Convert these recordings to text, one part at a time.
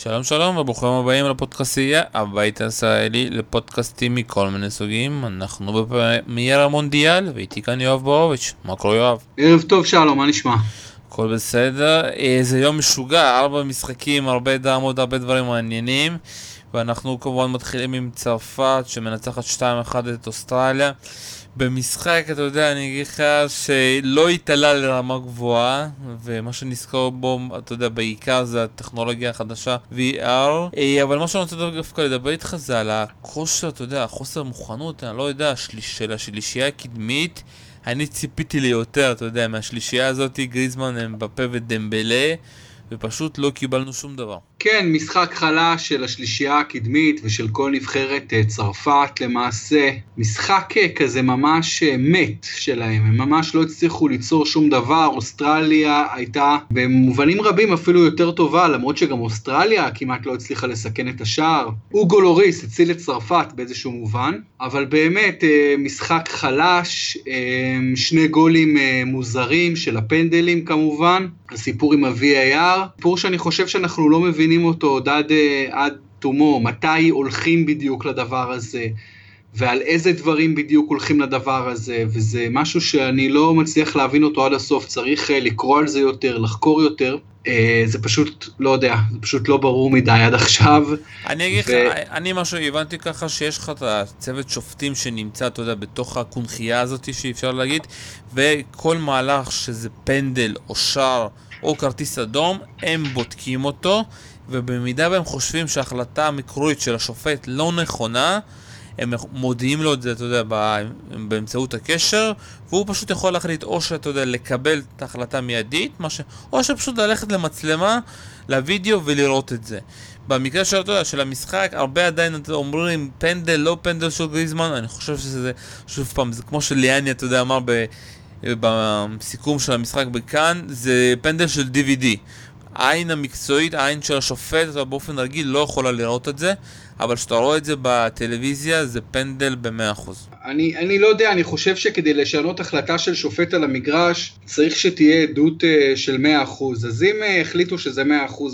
שלום שלום וברוכים הבאים לפודקאסייה, הבית הישראלי לפודקאסטים מכל מיני סוגים. אנחנו בפרמייר המונדיאל ואיתי כאן יואב בורוביץ'. מה קורה יואב? ערב טוב שלום, מה נשמע? הכל בסדר. איזה יום משוגע, ארבע משחקים, הרבה דרמות, הרבה דברים מעניינים. ואנחנו כמובן מתחילים עם צרפת שמנצחת 2-1 את אוסטרליה. במשחק, אתה יודע, אני אגיד לך שלא התעלה לרמה גבוהה, ומה שנזכור בו, אתה יודע, בעיקר זה הטכנולוגיה החדשה VR, אה, אבל מה שאני רוצה דווקא לדבר איתך זה על הכושר, אתה יודע, החוסר מוכנות, אני לא יודע, של השלישייה הקדמית. אני ציפיתי ליותר, אתה יודע, מהשלישייה הזאת, גריזמן, בפה ודמבלה. ופשוט לא קיבלנו שום דבר. כן, משחק חלש של השלישייה הקדמית ושל כל נבחרת אה, צרפת למעשה. משחק אה, כזה ממש אה, מת שלהם, הם ממש לא הצליחו ליצור שום דבר. אוסטרליה הייתה במובנים רבים אפילו יותר טובה, למרות שגם אוסטרליה כמעט לא הצליחה לסכן את השער. אוגו לוריס הציל את צרפת באיזשהו מובן, אבל באמת משחק חלש, שני גולים מוזרים של הפנדלים כמובן, הסיפור עם ה-VAR. סיפור שאני חושב שאנחנו לא מבינים אותו עוד עד, אה, עד תומו, מתי הולכים בדיוק לדבר הזה, ועל איזה דברים בדיוק הולכים לדבר הזה, וזה משהו שאני לא מצליח להבין אותו עד הסוף, צריך אה, לקרוא על זה יותר, לחקור יותר. אה, זה פשוט, לא יודע, זה פשוט לא ברור מדי עד עכשיו. אני אגיד לך, אני משהו הבנתי ככה שיש לך את הצוות שופטים שנמצא, אתה יודע, בתוך הקונכייה הזאת שאפשר להגיד, וכל מהלך שזה פנדל או שער או כרטיס אדום, הם בודקים אותו, ובמידה והם חושבים שההחלטה המקרואית של השופט לא נכונה, הם מודיעים לו את זה, אתה יודע, באמצעות הקשר, והוא פשוט יכול להחליט או שאתה יודע, לקבל את ההחלטה מיידית, ש... או שפשוט ללכת למצלמה, לוידאו ולראות את זה. במקרה של, אתה יודע, של המשחק, הרבה עדיין אומרים פנדל, לא פנדל של גריזמן, אני חושב שזה, שוב פעם, זה כמו שליאני, אתה יודע, אמר ב... בסיכום של המשחק בכאן, זה פנדל של DVD. העין המקצועית, העין של השופט, באופן רגיל לא יכולה לראות את זה, אבל כשאתה רואה את זה בטלוויזיה, זה פנדל ב-100%. אני, אני לא יודע, אני חושב שכדי לשנות החלטה של שופט על המגרש, צריך שתהיה עדות uh, של 100%. אז אם uh, החליטו שזה 100%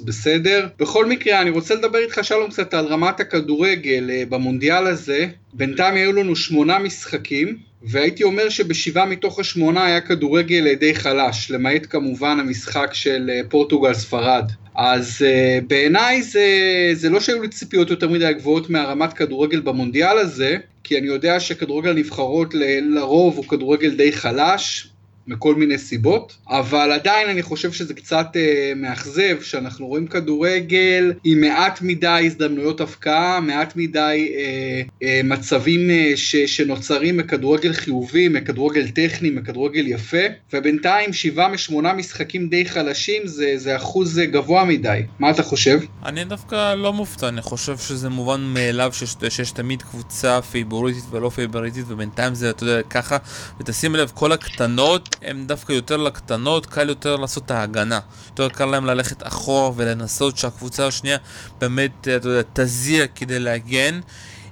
בסדר. בכל מקרה, אני רוצה לדבר איתך, שלום, קצת על רמת הכדורגל uh, במונדיאל הזה. בינתיים היו לנו שמונה משחקים. והייתי אומר שבשבעה מתוך השמונה היה כדורגל די חלש, למעט כמובן המשחק של פורטוגל ספרד. אז uh, בעיניי זה, זה לא שהיו לי ציפיות יותר מדי גבוהות מהרמת כדורגל במונדיאל הזה, כי אני יודע שכדורגל נבחרות ל, לרוב הוא כדורגל די חלש, מכל מיני סיבות, אבל עדיין אני חושב שזה קצת אה, מאכזב שאנחנו רואים כדורגל עם מעט מדי הזדמנויות הפקעה, מעט מדי אה, אה, מצבים אה, ש, שנוצרים מכדורגל חיובי, מכדורגל טכני, מכדורגל יפה, ובינתיים שבעה משמונה משחקים די חלשים זה, זה אחוז גבוה מדי. מה אתה חושב? אני דווקא לא מופתע, אני חושב שזה מובן מאליו שיש, שיש תמיד קבוצה פיבוריטית ולא פיבוריטית, ובינתיים זה, אתה יודע, ככה, ותשים לב, כל הקטנות הם דווקא יותר לקטנות, קל יותר לעשות את ההגנה. יותר קל להם ללכת אחורה ולנסות שהקבוצה השנייה באמת, אתה יודע, תזיע כדי להגן.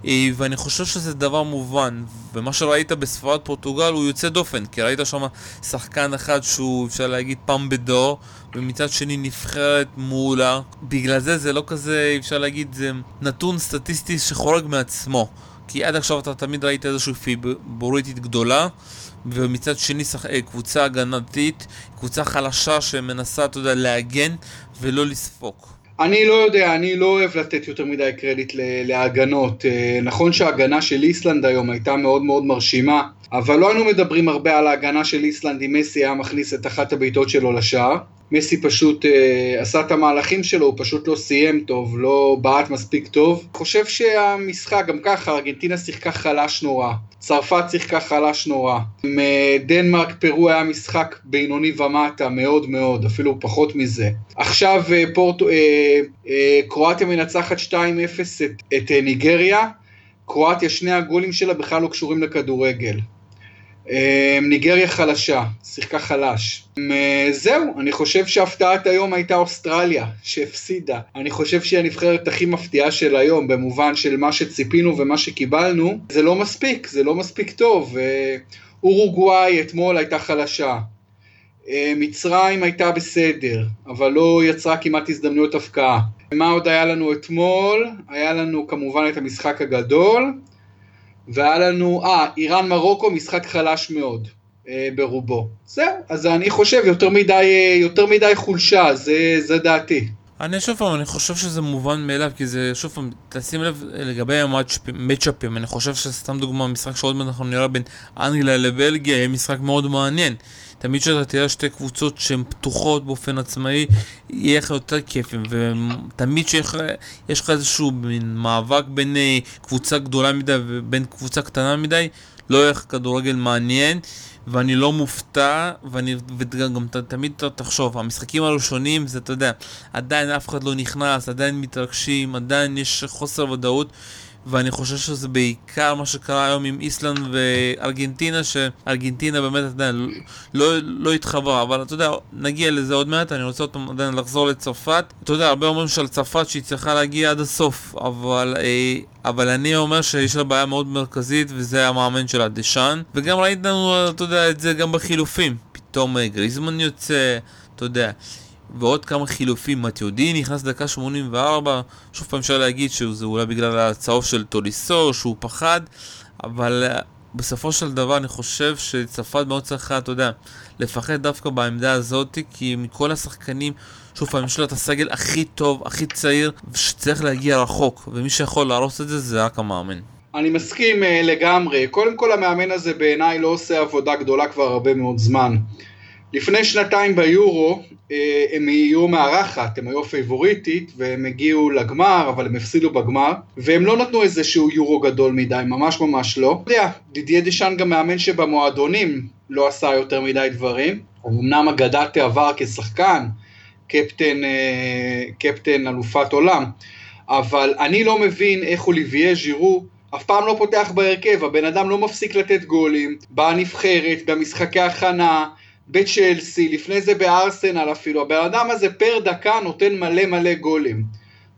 אה, ואני חושב שזה דבר מובן, ומה שראית בספרד פורטוגל הוא יוצא דופן, כי ראית שם שחקן אחד שהוא אפשר להגיד פעם בדור, ומצד שני נבחרת מעולה, בגלל זה זה לא כזה, אפשר להגיד, זה נתון סטטיסטי שחורג מעצמו, כי עד עכשיו אתה תמיד ראית איזושהי פיבוריטית גדולה, ומצד שני שח... אה, קבוצה הגנתית, קבוצה חלשה שמנסה, אתה יודע, להגן ולא לספוק. אני לא יודע, אני לא אוהב לתת יותר מדי קרדיט להגנות. אה, נכון שההגנה של איסלנד היום הייתה מאוד מאוד מרשימה, אבל לא היינו מדברים הרבה על ההגנה של איסלנד אם מסי היה מכניס את אחת הבעיטות שלו לשער. מסי פשוט אה, עשה את המהלכים שלו, הוא פשוט לא סיים טוב, לא בעט מספיק טוב. חושב שהמשחק, גם ככה, ארגנטינה שיחקה חלש נורא. צרפת שיחקה חלש נורא. עם אה, דנמרק פרו היה משחק בינוני ומטה מאוד מאוד, אפילו פחות מזה. עכשיו אה, פורט, אה, אה, קרואטיה מנצחת 2-0 את, את אה, ניגריה. קרואטיה, שני הגולים שלה בכלל לא קשורים לכדורגל. אמ, ניגריה חלשה, שיחקה חלש. אמ, זהו, אני חושב שהפתעת היום הייתה אוסטרליה, שהפסידה. אני חושב שהיא הנבחרת הכי מפתיעה של היום, במובן של מה שציפינו ומה שקיבלנו. זה לא מספיק, זה לא מספיק טוב. אורוגוואי אתמול הייתה חלשה. אמ, מצרים הייתה בסדר, אבל לא יצרה כמעט הזדמנויות הפקעה. מה עוד היה לנו אתמול? היה לנו כמובן את המשחק הגדול, והיה לנו, אה, איראן מרוקו, משחק חלש מאוד. אה, ברובו. זהו, אז אני חושב יותר מדי, אה, יותר מדי חולשה, זה, זה דעתי. אני שוב פעם, אני חושב שזה מובן מאליו, כי זה, שוב פעם, תשים לב לגבי המצ'אפים, אני חושב שסתם דוגמה, משחק שעוד מעט אנחנו נראה בין אנגליה לבלגיה, יהיה משחק מאוד מעניין. תמיד כשאתה תראה שתי קבוצות שהן פתוחות באופן עצמאי, יהיה לך יותר כיפים, ותמיד שיש לך איזשהו מין מאבק בין אה, קבוצה גדולה מדי ובין קבוצה קטנה מדי, לא יהיה לך כדורגל מעניין. ואני לא מופתע, ואני, וגם תמיד תחשוב, המשחקים הראשונים זה, אתה יודע, עדיין אף אחד לא נכנס, עדיין מתרגשים, עדיין יש חוסר ודאות. ואני חושב שזה בעיקר מה שקרה היום עם איסלנד וארגנטינה, שארגנטינה באמת עדיין לא, לא התחברה, אבל אתה יודע, נגיע לזה עוד מעט, אני רוצה עוד פעם עדיין לחזור לצרפת. אתה יודע, הרבה אומרים שעל צרפת שהיא צריכה להגיע עד הסוף, אבל, אה, אבל אני אומר שיש לה בעיה מאוד מרכזית, וזה המאמן שלה, דשאן, וגם ראינו, אתה יודע, את זה גם בחילופים. פתאום אה, גריזמן יוצא, אתה יודע. ועוד כמה חילופים, מתיודי נכנס דקה 84, שוב פעם אפשר להגיד שזה אולי בגלל הצהוב של טוליסו, שהוא פחד, אבל uh, בסופו של דבר אני חושב שצרפת מאוד צריכה, אתה יודע, לפחד דווקא בעמדה הזאת, כי מכל השחקנים, שוב פעם, יש לו את הסגל הכי טוב, הכי צעיר, שצריך להגיע רחוק, ומי שיכול להרוס את זה זה רק המאמן. אני מסכים uh, לגמרי. קודם כל המאמן הזה בעיניי לא עושה עבודה גדולה כבר הרבה מאוד זמן. לפני שנתיים ביורו אה, הם יהיו מארחת, הם היו הפייבוריטית והם הגיעו לגמר, אבל הם הפסידו בגמר, והם לא נתנו איזשהו יורו גדול מדי, ממש ממש לא. אתה יודע, דידיה דשאן גם מאמן שבמועדונים לא עשה יותר מדי דברים, אמנם אגדת עבר כשחקן, קפטן, אה, קפטן אלופת עולם, אבל אני לא מבין איך אוליביה ז'ירו אף פעם לא פותח בהרכב, הבן אדם לא מפסיק לתת גולים, בנבחרת, במשחקי הכנה, בצ'לסי, לפני זה בארסנל אפילו, הבן אדם הזה פר דקה נותן מלא מלא גולים.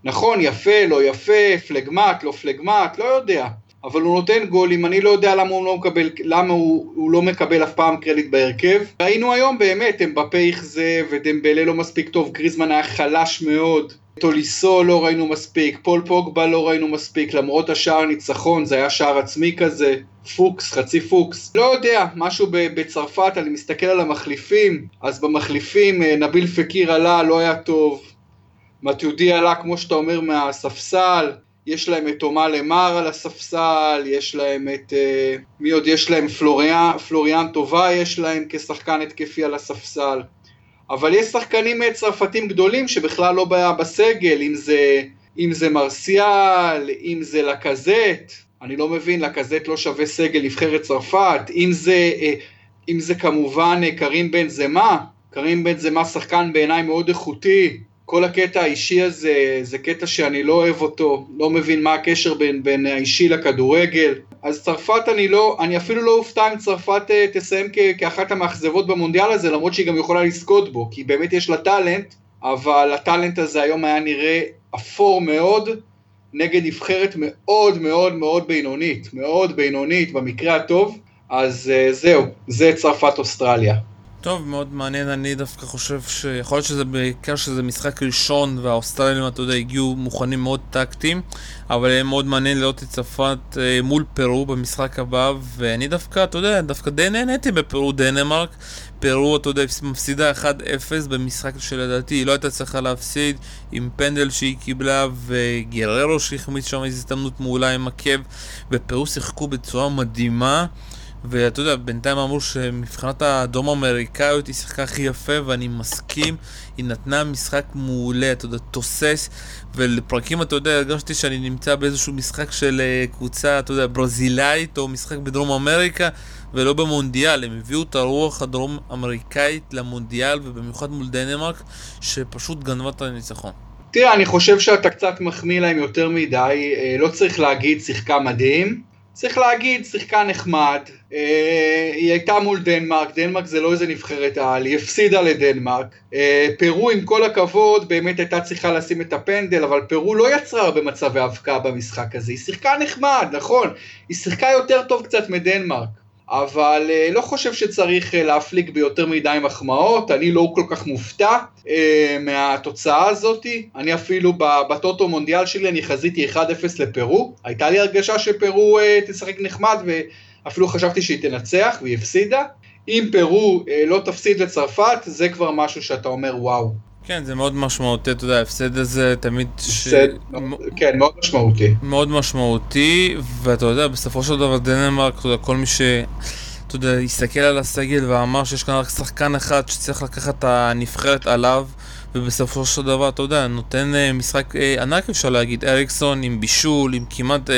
נכון, יפה, לא יפה, פלגמט, לא פלגמט, לא יודע. אבל הוא נותן גולים, אני לא יודע למה הוא לא מקבל, למה הוא, הוא לא מקבל אף פעם קרדיט בהרכב. ראינו היום באמת, הם בפה יכזה ודמבלה לא מספיק טוב, קריזמן היה חלש מאוד. טוליסו לא ראינו מספיק, פול פוגבה לא ראינו מספיק, למרות השער הניצחון, זה היה שער עצמי כזה, פוקס, חצי פוקס. לא יודע, משהו בצרפת, אני מסתכל על המחליפים, אז במחליפים אה, נביל פקיר עלה, לא היה טוב. מטואידי עלה, כמו שאתה אומר, מהספסל. יש להם את תומא למאר על הספסל, יש להם את... אה, מי עוד יש להם? פלוריאן, פלוריאן טובאן יש להם כשחקן התקפי על הספסל. אבל יש שחקנים צרפתים גדולים שבכלל לא בסגל, אם זה, אם זה מרסיאל, אם זה לקזט, אני לא מבין, לקזט לא שווה סגל נבחרת צרפת, אם זה, אה, אם זה כמובן אה, קרים בן זמה, קרים בן זמה שחקן בעיניי מאוד איכותי, כל הקטע האישי הזה זה קטע שאני לא אוהב אותו, לא מבין מה הקשר בין, בין האישי לכדורגל. אז צרפת אני לא, אני אפילו לא אופתע אם צרפת אה, תסיים כ, כאחת המאכזבות במונדיאל הזה, למרות שהיא גם יכולה לזכות בו, כי באמת יש לה טאלנט, אבל הטאלנט הזה היום היה נראה אפור מאוד, נגד נבחרת מאוד מאוד מאוד בינונית, מאוד בינונית במקרה הטוב, אז uh, זהו, זה צרפת אוסטרליה. טוב, מאוד מעניין, אני דווקא חושב שיכול להיות שזה בעיקר שזה משחק ראשון והאוסטרלים, אתה יודע, הגיעו מוכנים מאוד טקטיים, אבל יהיה מאוד מעניין לראות את צרפת אה, מול פרו במשחק הבא, ואני דווקא, אתה יודע, דווקא די נהניתי בפרו דנמרק. פרו, אתה יודע, מפסידה 1-0 במשחק שלדעתי היא לא הייתה צריכה להפסיד, עם פנדל שהיא קיבלה, וגררו שהחמיץ שם איזו הזדמנות מעולה עם עקב, ופרו שיחקו בצורה מדהימה. ואתה יודע, בינתיים אמרו שמבחינת הדרום האמריקאיות היא שיחקה הכי יפה ואני מסכים, היא נתנה משחק מעולה, אתה יודע, תוסס ולפרקים אתה יודע, הרגשתי שאני נמצא באיזשהו משחק של אה, קבוצה, אתה יודע, ברזילאית או משחק בדרום אמריקה ולא במונדיאל, הם הביאו את הרוח הדרום אמריקאית למונדיאל ובמיוחד מול דנמרק שפשוט גנבה את הניצחון. תראה, אני חושב שאתה קצת מחמיא להם יותר מדי, אה, לא צריך להגיד שיחקה מדהים. צריך להגיד, שיחקה נחמד, אה, היא הייתה מול דנמרק, דנמרק זה לא איזה נבחרת על, היא הפסידה לדנמרק, אה, פרו עם כל הכבוד באמת הייתה צריכה לשים את הפנדל, אבל פרו לא יצרה הרבה מצבי הבקעה במשחק הזה, היא שיחקה נחמד, נכון, היא שיחקה יותר טוב קצת מדנמרק, אבל לא חושב שצריך להפליג ביותר מדי מחמאות, אני לא כל כך מופתע מהתוצאה הזאת, אני אפילו בטוטו מונדיאל שלי אני חזיתי 1-0 לפרו, הייתה לי הרגשה שפרו תשחק נחמד ואפילו חשבתי שהיא תנצח והיא הפסידה, אם פרו לא תפסיד לצרפת זה כבר משהו שאתה אומר וואו. כן, זה מאוד משמעותי, אתה יודע, ההפסד הזה תמיד... ש... כן, מאוד משמעותי. מאוד משמעותי, ואתה יודע, בסופו של דבר דנמרק, אתה יודע, כל מי ש... אתה יודע, הסתכל על הסגל ואמר שיש כאן רק שחקן אחד שצריך לקחת את הנבחרת עליו, ובסופו של דבר, אתה יודע, נותן uh, משחק uh, ענק אפשר להגיד, אריקסון עם בישול, עם כמעט uh,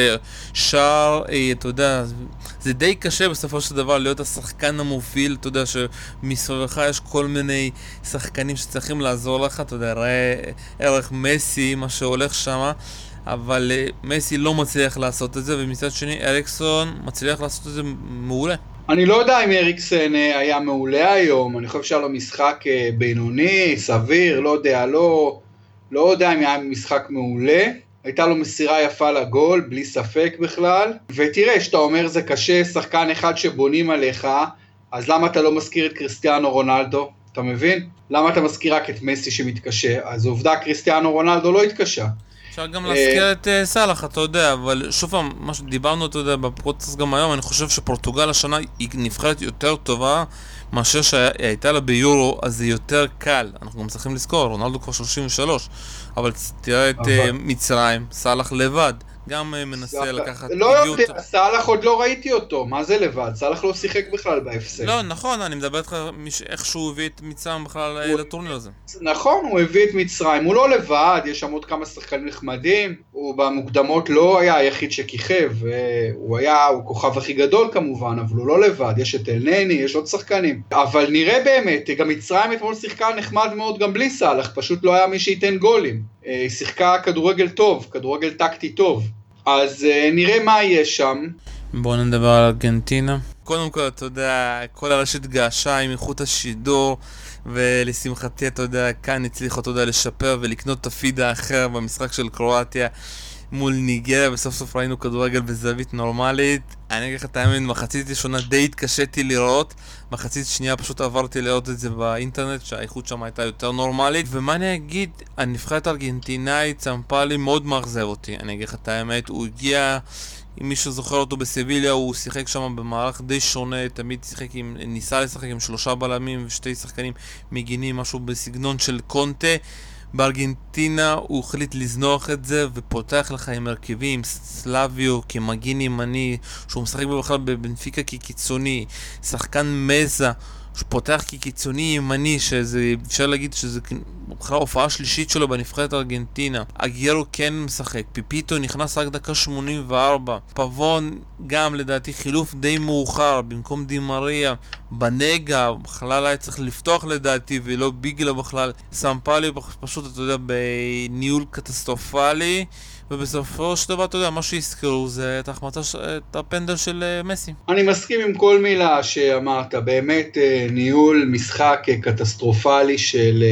שער, אתה יודע, זה די קשה בסופו של דבר להיות השחקן המוביל, אתה יודע שמסביבך יש כל מיני שחקנים שצריכים לעזור לך, אתה יודע, ראה ערך מסי, מה שהולך שם, אבל uh, מסי לא מצליח לעשות את זה, ומצד שני אריקסון מצליח לעשות את זה מעולה. אני לא יודע אם אריקסן היה מעולה היום, אני חושב שהיה לו משחק בינוני, סביר, לא יודע, לא, לא יודע אם היה משחק מעולה. הייתה לו מסירה יפה לגול, בלי ספק בכלל. ותראה, שאתה אומר זה קשה, שחקן אחד שבונים עליך, אז למה אתה לא מזכיר את קריסטיאנו רונלדו? אתה מבין? למה אתה מזכיר רק את מסי שמתקשה? אז עובדה, קריסטיאנו רונלדו לא התקשה. אפשר גם להזכיר אה, את אה, סאלח, אתה יודע, אבל שוב פעם, מה שדיברנו, אתה יודע, בפרוטס גם היום, אני חושב שפורטוגל השנה היא נבחרת יותר טובה מאשר שהייתה לה ביורו, אז זה יותר קל. אנחנו גם צריכים לזכור, רונלדו כבר 33, אבל תראה את אה, מצרים, סאלח לבד. גם אה, מנסה לקחת... לא יודע, סאלח עוד לא ראיתי אותו, מה זה לבד? סאלח לא שיחק בכלל בהפסד. לא, נכון, אני מדבר איתך איך שהוא הביא את מצרים בכלל אה, לטורניר הזה. נכון, הוא הביא את מצרים, הוא לא לבד, יש שם עוד כמה שחקנים נחמדים, הוא במוקדמות לא היה היחיד שכיכב, הוא היה, הוא כוכב הכי גדול כמובן, אבל הוא לא לבד, יש את אלנני, יש עוד שחקנים. אבל נראה באמת, גם מצרים אתמול שיחקה נחמד מאוד גם בלי סאלח, פשוט לא היה מי שייתן גולים. אה, היא שיחקה כדורגל טוב, כדורגל טקטי טוב. אז uh, נראה מה יש שם. בואו נדבר על ארגנטינה. קודם כל, אתה יודע, כל הרשת געשה עם איכות השידור, ולשמחתי, אתה יודע, כאן הצליחו, אתה יודע, לשפר ולקנות את הפיד האחר במשחק של קרואטיה. מול ניגריה, וסוף סוף ראינו כדורגל בזווית נורמלית. אני אגיד לך את האמת, מחצית ראשונה די התקשיתי לראות, מחצית שנייה פשוט עברתי לראות את זה באינטרנט, שהאיכות שם הייתה יותר נורמלית. ומה אני אגיד, הנבחרת הארגנטינאית צמפה לי מאוד מאכזב אותי, אני אגיד לך את האמת, הוא הגיע... אם מישהו זוכר אותו בסביליה, הוא שיחק שם במערך די שונה, תמיד שיחק עם, ניסה לשחק עם שלושה בלמים ושתי שחקנים מגינים, משהו בסגנון של קונטה. בארגנטינה הוא החליט לזנוח את זה ופותח לך עם הרכבים, סלביו כמגין ימני, שהוא משחק בכלל בבנפיקה כקיצוני, שחקן מסה שפותח כקיצוני ימני, שזה, אפשר להגיד שזה בכלל הופעה שלישית שלו בנבחרת ארגנטינה. אגוארו כן משחק, פיפיטה נכנס רק דקה 84, פבון גם לדעתי חילוף די מאוחר, במקום די מריה, באנגה, בכלל היה צריך לפתוח לדעתי ולא ביגליה בכלל. סמפאולי פשוט, אתה יודע, בניהול קטסטרופלי. ובסופו של דבר, אתה יודע, מה שיזכרו זה את ההחמצה, את הפנדל של אה, מסי. אני מסכים עם כל מילה שאמרת, באמת אה, ניהול משחק אה, קטסטרופלי של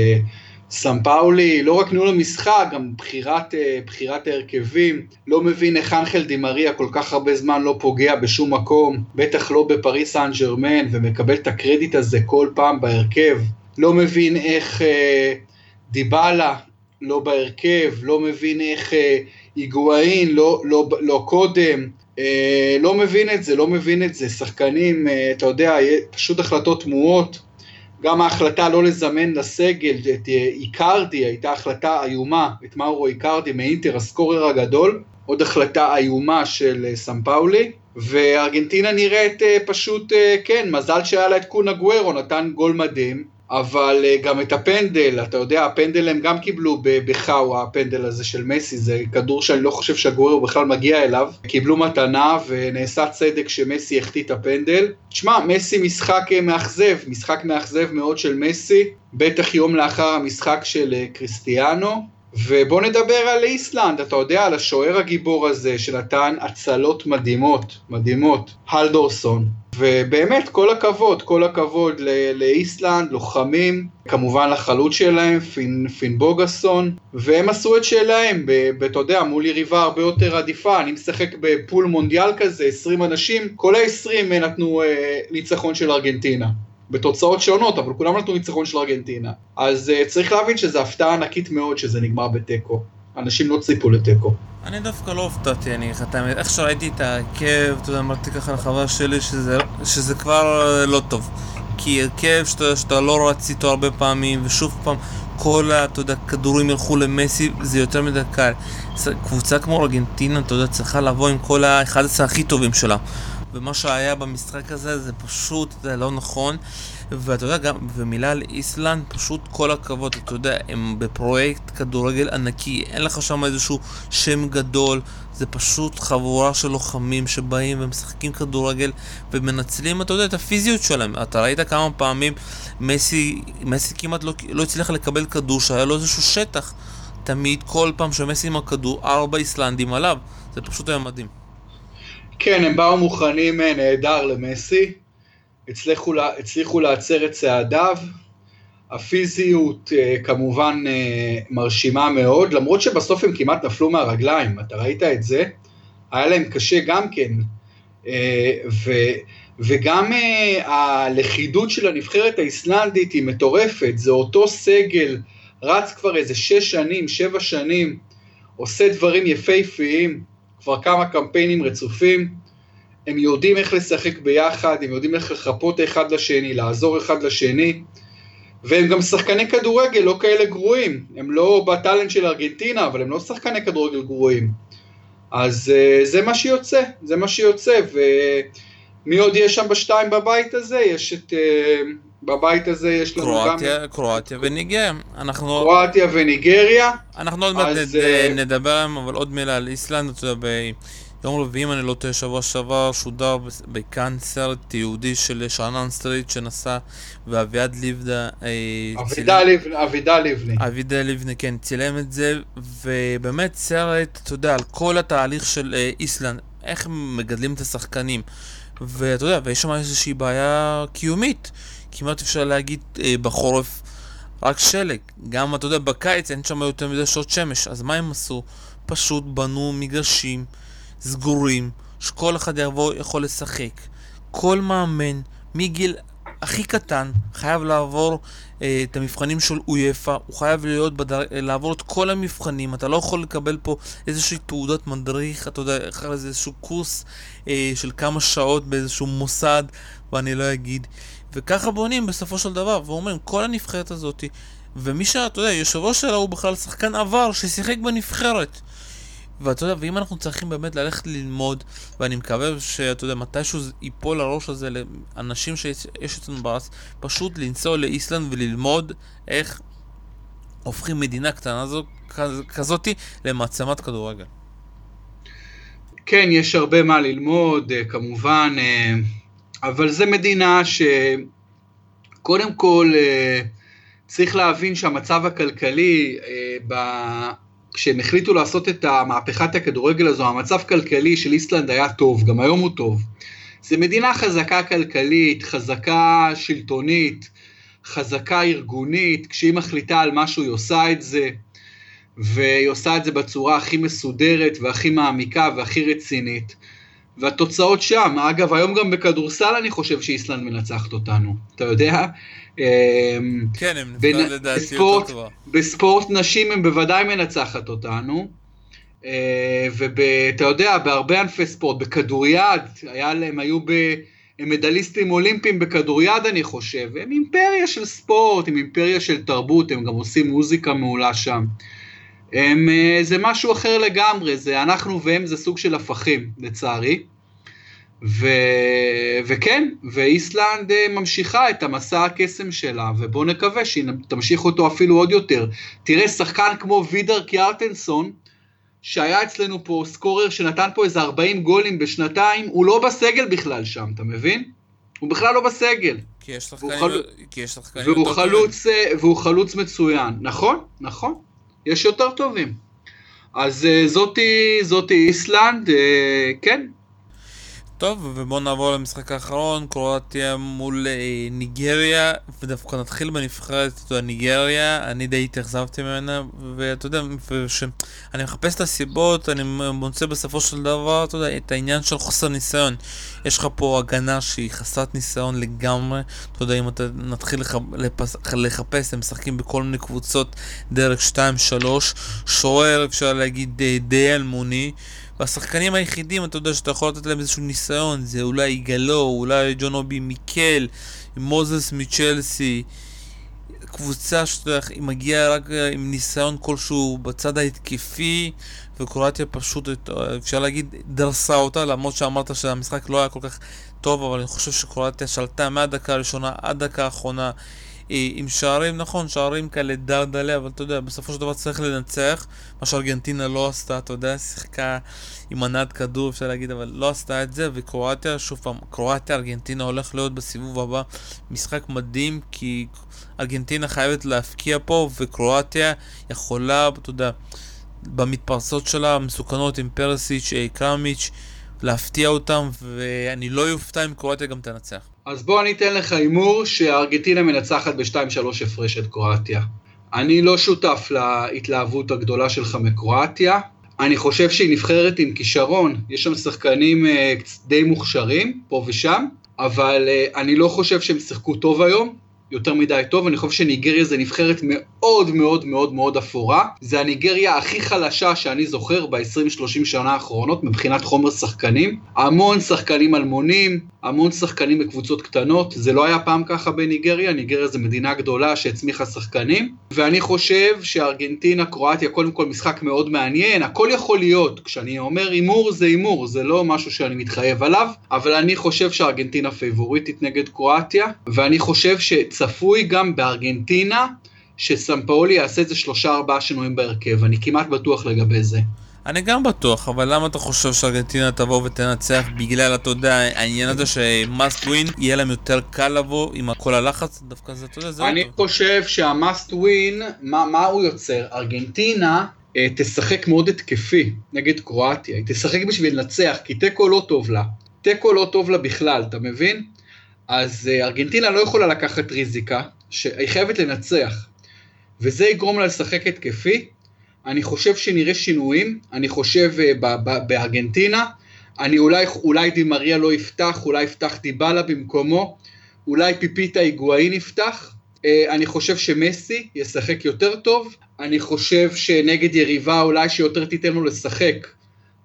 סמפאולי, לא רק ניהול המשחק, גם בחירת, בחירת ההרכבים, לא מבין איך אנחל די מריה כל כך הרבה זמן לא פוגע בשום מקום, בטח לא בפריס סן ג'רמן, ומקבל את הקרדיט הזה כל פעם בהרכב, לא מבין איך דיבלה לא בהרכב, לא מבין איך היגואין לא, לא, לא קודם, אה, לא מבין את זה, לא מבין את זה, שחקנים, אה, אתה יודע, פשוט החלטות תמוהות, גם ההחלטה לא לזמן לסגל את אה, איקרדי הייתה החלטה איומה, את מאורו איקרדי מאינטר, הסקורר הגדול, עוד החלטה איומה של אה, סמפאולי, וארגנטינה נראית אה, פשוט, כן, מזל שהיה לה את קונה גוורו, נתן גול מדהים, אבל uh, גם את הפנדל, אתה יודע, הפנדל הם גם קיבלו בחאווה, הפנדל הזה של מסי, זה כדור שאני לא חושב שהגוורו בכלל מגיע אליו. קיבלו מתנה ונעשה צדק שמסי החטיא את הפנדל. תשמע, מסי משחק אה, מאכזב, משחק מאכזב מאוד של מסי, בטח יום לאחר המשחק של uh, קריסטיאנו. ובוא נדבר על איסלנד, אתה יודע, על השוער הגיבור הזה שנתן הצלות מדהימות, מדהימות, הלדורסון. ובאמת, כל הכבוד, כל הכבוד לאיסלנד, לוחמים, כמובן לחלוץ שלהם, פין, פין בוגסון, והם עשו את שלהם, אתה יודע, מול יריבה הרבה יותר עדיפה, אני משחק בפול מונדיאל כזה, 20 אנשים, כל ה-20 נתנו אה, ניצחון של ארגנטינה. בתוצאות שונות, אבל כולם נתנו ניצחון של ארגנטינה. אז uh, צריך להבין שזו הפתעה ענקית מאוד שזה נגמר בתיקו. אנשים לא ציפו לתיקו. אני דווקא לא הופתעתי, אני חתם, איך שראיתי את ההרכב, אתה יודע, אמרתי ככה לחבר שלי שזה, שזה כבר לא טוב. כי הרכב שאתה, שאתה לא רץ איתו הרבה פעמים, ושוב פעם, כל, אתה יודע, כדורים ילכו למסי, זה יותר מדי קל. קבוצה כמו ארגנטינה, אתה יודע, צריכה לבוא עם כל ה-11 הכי טובים שלה. ומה שהיה במשחק הזה זה פשוט, זה לא נכון. ואתה יודע גם, ומילה על איסלנד, פשוט כל הכבוד, אתה יודע, הם בפרויקט כדורגל ענקי, אין לך שם איזשהו שם גדול, זה פשוט חבורה של לוחמים שבאים ומשחקים כדורגל ומנצלים, אתה יודע, את הפיזיות שלהם. אתה ראית כמה פעמים מסי, מסי כמעט לא, לא הצליח לקבל כדור שהיה לו איזשהו שטח. תמיד, כל פעם שמסי עם הכדור, ארבע איסלנדים עליו. זה פשוט היה מדהים. כן, הם באו מוכנים אה, נהדר למסי, הצליחו, לה, הצליחו לעצר את צעדיו, הפיזיות אה, כמובן אה, מרשימה מאוד, למרות שבסוף הם כמעט נפלו מהרגליים, אתה ראית את זה? היה להם קשה גם כן, ו, וגם הלכידות של הנבחרת האיסלנדית היא מטורפת, זה אותו סגל, רץ כבר איזה שש שנים, שבע שנים, עושה דברים יפהפיים, כבר כמה קמפיינים רצופים, הם יודעים איך לשחק ביחד, הם יודעים איך לחפות אחד לשני, לעזור אחד לשני, והם גם שחקני כדורגל, לא כאלה גרועים, הם לא בטאלנט של ארגנטינה, אבל הם לא שחקני כדורגל גרועים. אז uh, זה מה שיוצא, זה מה שיוצא, ומי עוד יש שם בשתיים בבית הזה? יש את... Uh, בבית הזה יש לנו קרואטיה, גם... קרואטיה וניגריה. אנחנו... קרואטיה וניגריה. אנחנו עוד מעט אז... אה, נדבר עליהם, אבל עוד מילה על איסלנד, אתה יודע, ביום רביעי, אם אני לא טועה, שבוע שעבר שודר בכאן סרט תיעודי של שאנן סטריט שנסע, ואביעד ליבדה... אה, אבידה לבני, אבידה לבני. לבני, כן, צילם את זה, ובאמת סרט, אתה יודע, על כל התהליך של אה, איסלנד, איך מגדלים את השחקנים. ואתה יודע, ויש שם איזושהי בעיה קיומית. כמעט אפשר להגיד אה, בחורף רק שלג. גם, אתה יודע, בקיץ אין שם יותר מדי שעות שמש. אז מה הם עשו? פשוט בנו מגרשים סגורים, שכל אחד יבוא יכול לשחק. כל מאמן, מגיל הכי קטן, חייב לעבור אה, את המבחנים של אויפה, הוא חייב להיות בדר... לעבור את כל המבחנים, אתה לא יכול לקבל פה איזושהי תעודת מדריך, אתה יודע, אחרי זה איזשהו קורס אה, של כמה שעות באיזשהו מוסד, ואני לא אגיד. וככה בונים בסופו של דבר, ואומרים, כל הנבחרת הזאת, ומי שאתה יודע, יושב ראש שלה הוא בכלל שחקן עבר ששיחק בנבחרת. ואתה יודע, ואם אנחנו צריכים באמת ללכת ללמוד, ואני מקווה שאתה יודע, מתישהו ייפול הראש הזה לאנשים שיש אצלנו בארץ, פשוט לנסוע לאיסלנד וללמוד איך הופכים מדינה קטנה זו, כזאתי למעצמת כדורגל. כן, יש הרבה מה ללמוד, אה, כמובן. אבל זו מדינה שקודם כל אה, צריך להבין שהמצב הכלכלי, אה, כשהם החליטו לעשות את המהפכת הכדורגל הזו, המצב כלכלי של איסלנד היה טוב, גם היום הוא טוב. זו מדינה חזקה כלכלית, חזקה שלטונית, חזקה ארגונית, כשהיא מחליטה על משהו היא עושה את זה, והיא עושה את זה בצורה הכי מסודרת והכי מעמיקה והכי רצינית. והתוצאות שם, אגב היום גם בכדורסל אני חושב שאיסלנד מנצחת אותנו, אתה יודע? אמ, כן, הם נפגעים לדעתי יותר טובה. בספורט נשים הם בוודאי מנצחת אותנו, אה, ואתה יודע, בהרבה ענפי ספורט, בכדוריד, היה להם, היו ב... הם מדליסטים אולימפיים בכדוריד אני חושב, הם אימפריה של ספורט, הם אימפריה של תרבות, הם גם עושים מוזיקה מעולה שם. הם, אה, זה משהו אחר לגמרי, זה אנחנו והם זה סוג של הפכים, לצערי. ו, וכן, ואיסלנד אה, ממשיכה את המסע הקסם שלה, ובואו נקווה שהיא תמשיך אותו אפילו עוד יותר. תראה, שחקן כמו וידר קיארטנסון, שהיה אצלנו פה סקורר שנתן פה איזה 40 גולים בשנתיים, הוא לא בסגל בכלל שם, אתה מבין? הוא בכלל לא בסגל. כי יש שחקנים, והוא, חל... כי יש שחקנים והוא חלוץ, אה, והוא חלוץ מצוין, נכון, נכון. יש יותר טובים. אז uh, זאתי, זאתי איסלנד, uh, כן, טוב, ובואו נעבור למשחק האחרון, קרואטיה מול אה, ניגריה, ודווקא נתחיל בנבחרת ניגריה, אני די התאכזבתי ממנה, ואתה יודע, כשאני מחפש את הסיבות, אני מוצא בסופו של דבר, אתה יודע, את העניין של חוסר ניסיון. יש לך פה הגנה שהיא חסרת ניסיון לגמרי, אתה יודע, אם אתה נתחיל לחפ... לחפש, הם משחקים בכל מיני קבוצות דרך 2-3, שוער, אפשר להגיד, די, די אלמוני. והשחקנים היחידים, אתה יודע, שאתה יכול לתת להם איזשהו ניסיון, זה אולי גלו, אולי ג'ון אובי מיקל, מוזס מצ'לסי. קבוצה שאתה מגיעה רק אה, עם ניסיון כלשהו בצד ההתקפי, וקרואטיה פשוט, אפשר להגיד, דרסה אותה, למרות שאמרת שהמשחק לא היה כל כך טוב, אבל אני חושב שקרואטיה שלטה מהדקה הראשונה עד דקה האחרונה. עם שערים, נכון, שערים כאלה דרדלה, אבל אתה יודע, בסופו של דבר צריך לנצח, מה שארגנטינה לא עשתה, אתה יודע, שיחקה עם מנת כדור, אפשר להגיד, אבל לא עשתה את זה, וקרואטיה, שוב פעם, קרואטיה, ארגנטינה הולך להיות בסיבוב הבא משחק מדהים, כי ארגנטינה חייבת להפקיע פה, וקרואטיה יכולה, אתה יודע, במתפרצות שלה, המסוכנות עם פרסיץ', קרמיץ', להפתיע אותם, ואני לא אופתע אם קרואטיה גם תנצח. אז בוא אני אתן לך הימור שארגנטינה מנצחת ב-2-3 הפרש את קרואטיה. אני לא שותף להתלהבות הגדולה שלך מקרואטיה. אני חושב שהיא נבחרת עם כישרון, יש שם שחקנים uh, די מוכשרים, פה ושם, אבל uh, אני לא חושב שהם שיחקו טוב היום. יותר מדי טוב, אני חושב שניגריה זה נבחרת מאוד מאוד מאוד מאוד אפורה. זה הניגריה הכי חלשה שאני זוכר ב-20-30 שנה האחרונות מבחינת חומר שחקנים. המון שחקנים אלמונים, המון שחקנים בקבוצות קטנות, זה לא היה פעם ככה בניגריה, ניגריה זה מדינה גדולה שהצמיחה שחקנים, ואני חושב שארגנטינה, קרואטיה, קודם כל משחק מאוד מעניין, הכל יכול להיות, כשאני אומר הימור זה הימור, זה לא משהו שאני מתחייב עליו, אבל אני חושב שארגנטינה פייבוריטית נגד קרואטיה, ואני חושב שצפוי גם בארגנטינה שסמפאולי יעשה איזה שלושה ארבעה שינויים בהרכב, אני כמעט בטוח לגבי זה. אני גם בטוח, אבל למה אתה חושב שארגנטינה תבוא ותנצח בגלל, אתה יודע, העניין הזה ש-must win, יהיה להם יותר קל לבוא עם כל הלחץ? דווקא זה, אתה יודע, זה לא טוב. אני חושב שה-must win, מה, מה הוא יוצר? ארגנטינה אה, תשחק מאוד התקפי נגד קרואטיה, היא תשחק בשביל לנצח, כי תיקו לא טוב לה. תיקו לא טוב לה בכלל, אתה מבין? אז אה, ארגנטינה לא יכולה לקחת ריזיקה, שהיא חייבת לנצח. וזה יגרום לה לשחק התקפי, אני חושב שנראה שינויים, אני חושב אה, בארגנטינה, אני אולי, אולי דימריה לא יפתח, אולי יפתח דיבלה במקומו, אולי פיפיטה היגואין יפתח, אה, אני חושב שמסי ישחק יותר טוב, אני חושב שנגד יריבה אולי שיותר תיתן לו לשחק,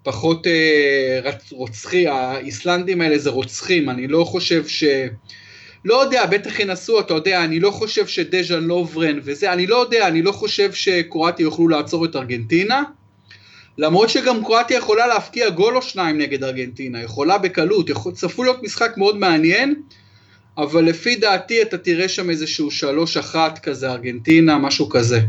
פחות אה, רוצחי, האיסלנדים האלה זה רוצחים, אני לא חושב ש... לא יודע, בטח ינסו, אתה יודע, אני לא חושב שדז'ה לוברן וזה, אני לא יודע, אני לא חושב שקרואטיה יוכלו לעצור את ארגנטינה, למרות שגם קרואטיה יכולה להפקיע גול או שניים נגד ארגנטינה, יכולה בקלות, יכול, צפוי להיות משחק מאוד מעניין, אבל לפי דעתי אתה תראה שם איזשהו שלוש אחת כזה ארגנטינה, משהו כזה.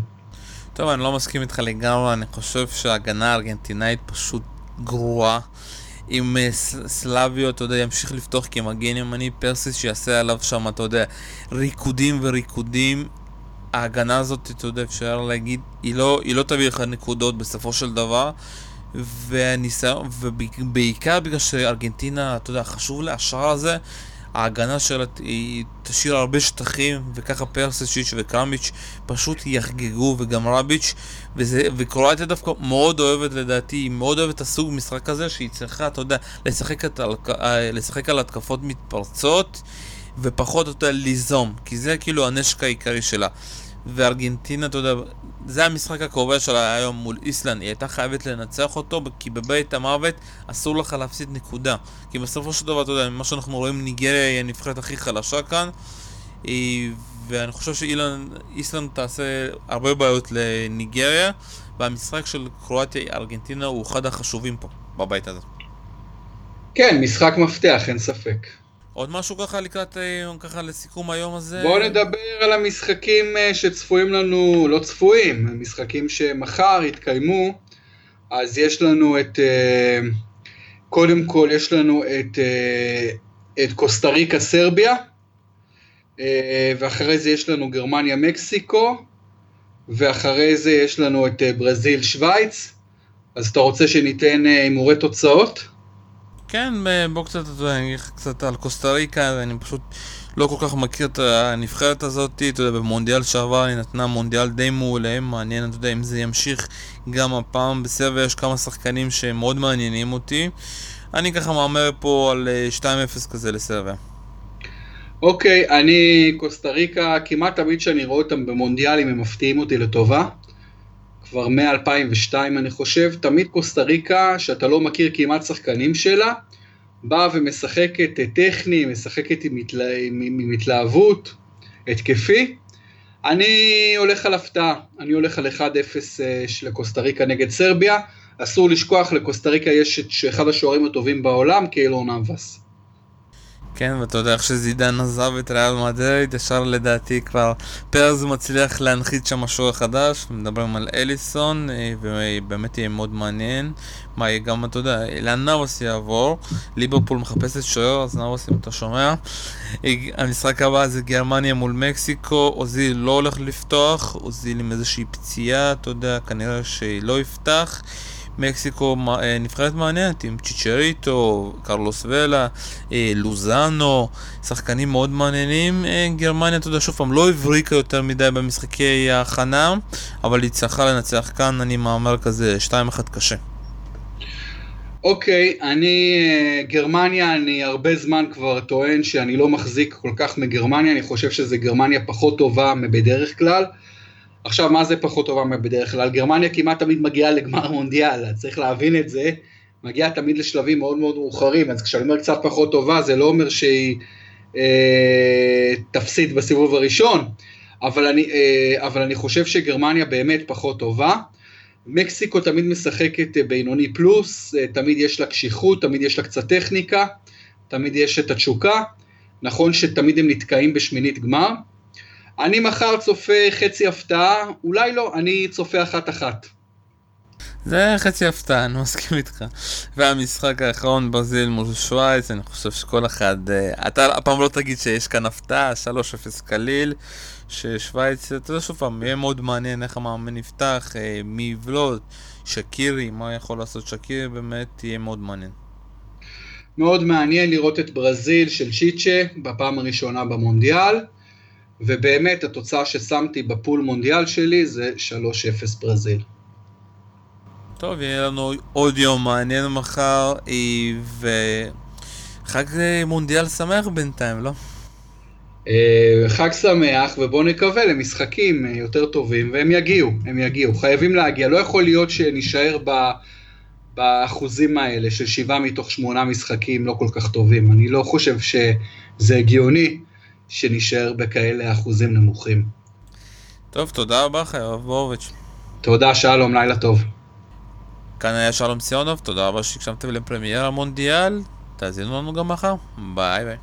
טוב, אני לא מסכים איתך לגמרי, אני חושב שההגנה הארגנטינאית פשוט גרועה. עם אה, סלאביו, אתה יודע, ימשיך לפתוח כמגן ימני, פרסיס שיעשה עליו שם, אתה יודע, ריקודים וריקודים. ההגנה הזאת, אתה יודע, אפשר להגיד, היא לא, היא לא תביא לך נקודות בסופו של דבר. והניסיון, ובעיקר בגלל שארגנטינה, אתה יודע, חשוב לה השער הזה, ההגנה שלה היא תשאיר הרבה שטחים, וככה פרסשיץ' וקרמיץ' פשוט יחגגו, וגם רביץ', וזה, וקרואטיה דווקא מאוד אוהבת לדעתי, היא מאוד אוהבת את הסוג משחק הזה, שהיא צריכה, אתה יודע, לשחק, את, אה, לשחק על התקפות מתפרצות, ופחות, אתה יודע, ליזום, כי זה כאילו הנשק העיקרי שלה. וארגנטינה, אתה יודע, זה המשחק הקובע שלה היום מול איסלנד, היא הייתה חייבת לנצח אותו, כי בבית המוות אסור לך להפסיד נקודה. כי בסופו של דבר, אתה יודע, מה שאנחנו רואים, ניגריה היא הנבחרת הכי חלשה כאן, ואני חושב שאיסלנד תעשה הרבה בעיות לניגריה, והמשחק של קרואטיה-ארגנטינה הוא אחד החשובים פה, בבית הזה. כן, משחק מפתח, אין ספק. עוד משהו ככה לקראת, אה, ככה לסיכום היום הזה? בואו נדבר על המשחקים אה, שצפויים לנו, לא צפויים, משחקים שמחר יתקיימו. אז יש לנו את, אה, קודם כל יש לנו את, את קוסטה ריקה סרביה, ואחרי זה יש לנו גרמניה מקסיקו, ואחרי זה יש לנו את ברזיל שווייץ, אז אתה רוצה שניתן הימורי תוצאות? כן, בוא קצת, אתה יודע, אני אגיד לך קצת על קוסטה ריקה, אני פשוט לא כל כך מכיר את הנבחרת הזאת, אתה יודע, במונדיאל שעבר היא נתנה מונדיאל די מעולה, מעניין, אתה יודע, אם זה ימשיך גם הפעם. בסרוויה יש כמה שחקנים שמאוד מעניינים אותי. אני ככה מהמר פה על 2-0 כזה לסרוויה. אוקיי, okay, אני קוסטה ריקה, כמעט תמיד כשאני רואה אותם במונדיאלים הם מפתיעים אותי לטובה. כבר מ-2002 אני חושב, תמיד קוסטה ריקה, שאתה לא מכיר כמעט שחקנים שלה, באה ומשחקת טכני, משחקת עם, התלה... עם התלהבות, התקפי. אני הולך על הפתעה, אני הולך על 1-0 אה, של קוסטה ריקה נגד סרביה. אסור לשכוח, לקוסטה ריקה יש את אחד השוערים הטובים בעולם, קיילון אבס. כן, ואתה יודע איך שזידן עזב את ריאל מדריד, ישר לדעתי כבר פרז מצליח להנחית שם משהו חדש, מדברים על אליסון, ובאמת יהיה מאוד מעניין. מה יהיה גם, אתה יודע, לאן נאבוס יעבור, ליברפול מחפשת שוער, אז נאבוס אם אתה שומע. המשחק הבא זה גרמניה מול מקסיקו, אוזיל לא הולך לפתוח, אוזיל עם איזושהי פציעה, אתה יודע, כנראה שלא יפתח. מקסיקו אה, נבחרת מעניינת עם צ'יצ'ריטו, קרלוס ולה, אה, לוזאנו, שחקנים מאוד מעניינים. אה, גרמניה, אתה יודע, שוב פעם, לא הבריקה יותר מדי במשחקי ההכנה, אבל היא צריכה לנצח כאן, אני מאמר כזה 2-1 קשה. אוקיי, okay, אני, גרמניה, אני הרבה זמן כבר טוען שאני לא מחזיק כל כך מגרמניה, אני חושב שזה גרמניה פחות טובה מבדרך כלל. עכשיו, מה זה פחות טובה מבדרך כלל? גרמניה כמעט תמיד מגיעה לגמר מונדיאל, צריך להבין את זה, מגיעה תמיד לשלבים מאוד מאוד מאוחרים, אז כשאני אומר קצת פחות טובה, זה לא אומר שהיא אה, תפסיד בסיבוב הראשון, אבל אני, אה, אבל אני חושב שגרמניה באמת פחות טובה. מקסיקו תמיד משחקת אה, בינוני פלוס, אה, תמיד יש לה קשיחות, תמיד יש לה קצת טכניקה, תמיד יש את התשוקה. נכון שתמיד הם נתקעים בשמינית גמר, אני מחר צופה חצי הפתעה, אולי לא, אני צופה אחת-אחת. זה חצי הפתעה, אני מסכים איתך. והמשחק האחרון ברזיל מול שווייץ, אני חושב שכל אחד... אה, אתה הפעם לא תגיד שיש כאן הפתעה, 3-0 קליל, ששווייץ, אתה יודע שוב פעם, יהיה מאוד מעניין איך המאמן יפתח, אה, מי יבלוט, שקירי, מה יכול לעשות שקירי, באמת יהיה מאוד מעניין. מאוד מעניין לראות את ברזיל של צ'יצ'ה בפעם הראשונה במונדיאל. ובאמת התוצאה ששמתי בפול מונדיאל שלי זה 3-0 ברזיל. טוב, יהיה לנו עוד יום מעניין מחר, וחג מונדיאל שמח בינתיים, לא? אה, חג שמח, ובואו נקווה למשחקים אה, יותר טובים, והם יגיעו, הם יגיעו, חייבים להגיע. לא יכול להיות שנישאר ב... באחוזים האלה של שבעה מתוך שמונה משחקים לא כל כך טובים. אני לא חושב שזה הגיוני. שנשאר בכאלה אחוזים נמוכים. טוב, תודה רבה לך, יואב בורוביץ'. תודה, שלום, לילה טוב. כאן היה שלום סיונוב, תודה רבה שהקשבתם לפרמיירה מונדיאל, תאזינו לנו גם מחר, ביי ביי.